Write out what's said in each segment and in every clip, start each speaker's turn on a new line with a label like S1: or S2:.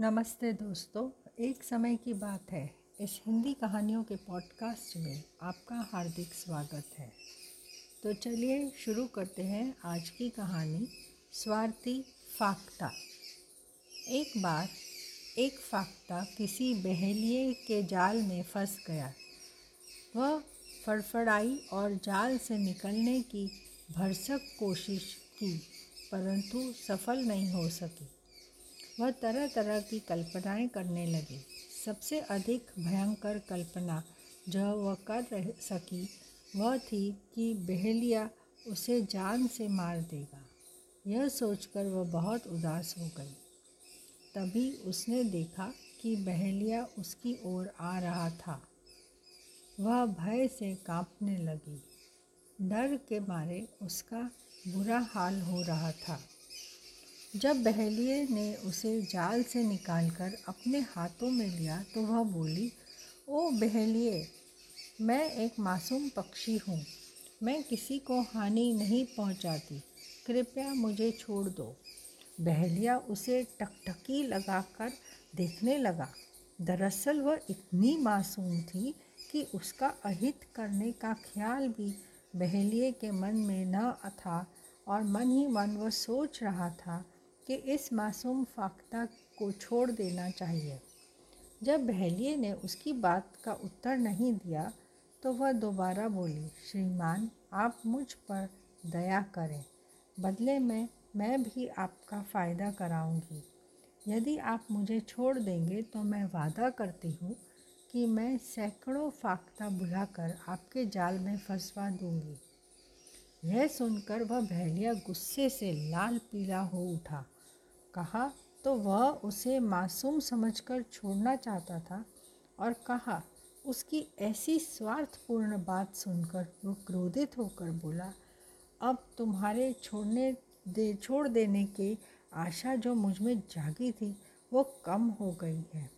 S1: नमस्ते दोस्तों, एक समय की बात है। इस हिंदी कहानियों के पॉडकास्ट में आपका हार्दिक स्वागत है। तो चलिए शुरू करते हैं आज की कहानी, स्वार्थी फाख्ता एक बार एक फाख्ता किसी बहेलिए के जाल में फंस गया। वह फड़फड़ाई और जाल से निकलने की भरसक कोशिश की, परंतु सफल नहीं हो सकी। वह तरह तरह की कल्पनाएँ करने लगी। सबसे अधिक भयंकर कल्पना जो वह कर रह सकी, वह थी कि बहेलिया उसे जान से मार देगा। यह सोचकर वह बहुत उदास हो गई। तभी उसने देखा कि बहेलिया उसकी ओर आ रहा था। वह भय से कांपने लगी। डर के मारे उसका बुरा हाल हो रहा था। जब बहेलिए ने उसे जाल से निकालकर अपने हाथों में लिया तो वह बोली, ओ बहेलिए, मैं एक मासूम पक्षी हूँ। मैं किसी को हानि नहीं पहुँचाती। कृपया मुझे छोड़ दो। बहेलिया उसे टकटकी लगाकर देखने लगा। दरअसल वह इतनी मासूम थी कि उसका अहित करने का ख्याल भी बहेलिए के मन में न था और मन ही मन वह सोच रहा था कि इस मासूम फाख्ता को छोड़ देना चाहिए। जब बहलिए ने उसकी बात का उत्तर नहीं दिया तो वह दोबारा बोली, श्रीमान, आप मुझ पर दया करें। बदले में मैं भी आपका फ़ायदा कराऊँगी। यदि आप मुझे छोड़ देंगे तो मैं वादा करती हूँ कि मैं सैकड़ों फाख्ता बुलाकर आपके जाल में फंसवा दूँगी। यह सुनकर वह बहलिया गुस्से से लाल पीला हो उठा। कहा तो वह उसे मासूम समझकर छोड़ना चाहता था और कहा, उसकी ऐसी स्वार्थपूर्ण बात सुनकर वो क्रोधित होकर बोला, अब तुम्हारे छोड़ने दे, छोड़ देने की आशा जो मुझमें जागी थी, वो कम हो गई है।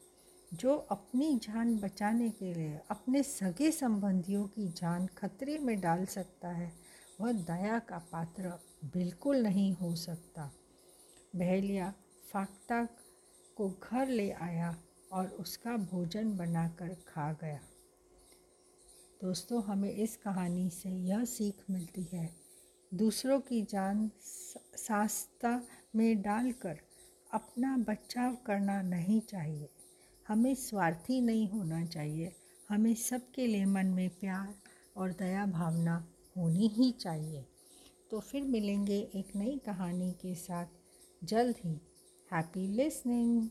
S1: जो अपनी जान बचाने के लिए, अपने सगे संबंधियों की जान खतरे में डाल सकता है, वह दया का पात्र बिल्कुल नहीं हो सकता। बहलिया फाख्ता को घर ले आया और उसका भोजन बनाकर खा गया। दोस्तों, हमें इस कहानी से यह सीख मिलती है। दूसरों की जान सास्ता में डालकर अपना बचाव करना नहीं चाहिए। हमें स्वार्थी नहीं होना चाहिए। हमें सबके लिए मन में प्यार और दया भावना होनी ही चाहिए। तो फिर मिलेंगे एक नई कहानी के साथ। जल्द ही। Happy listening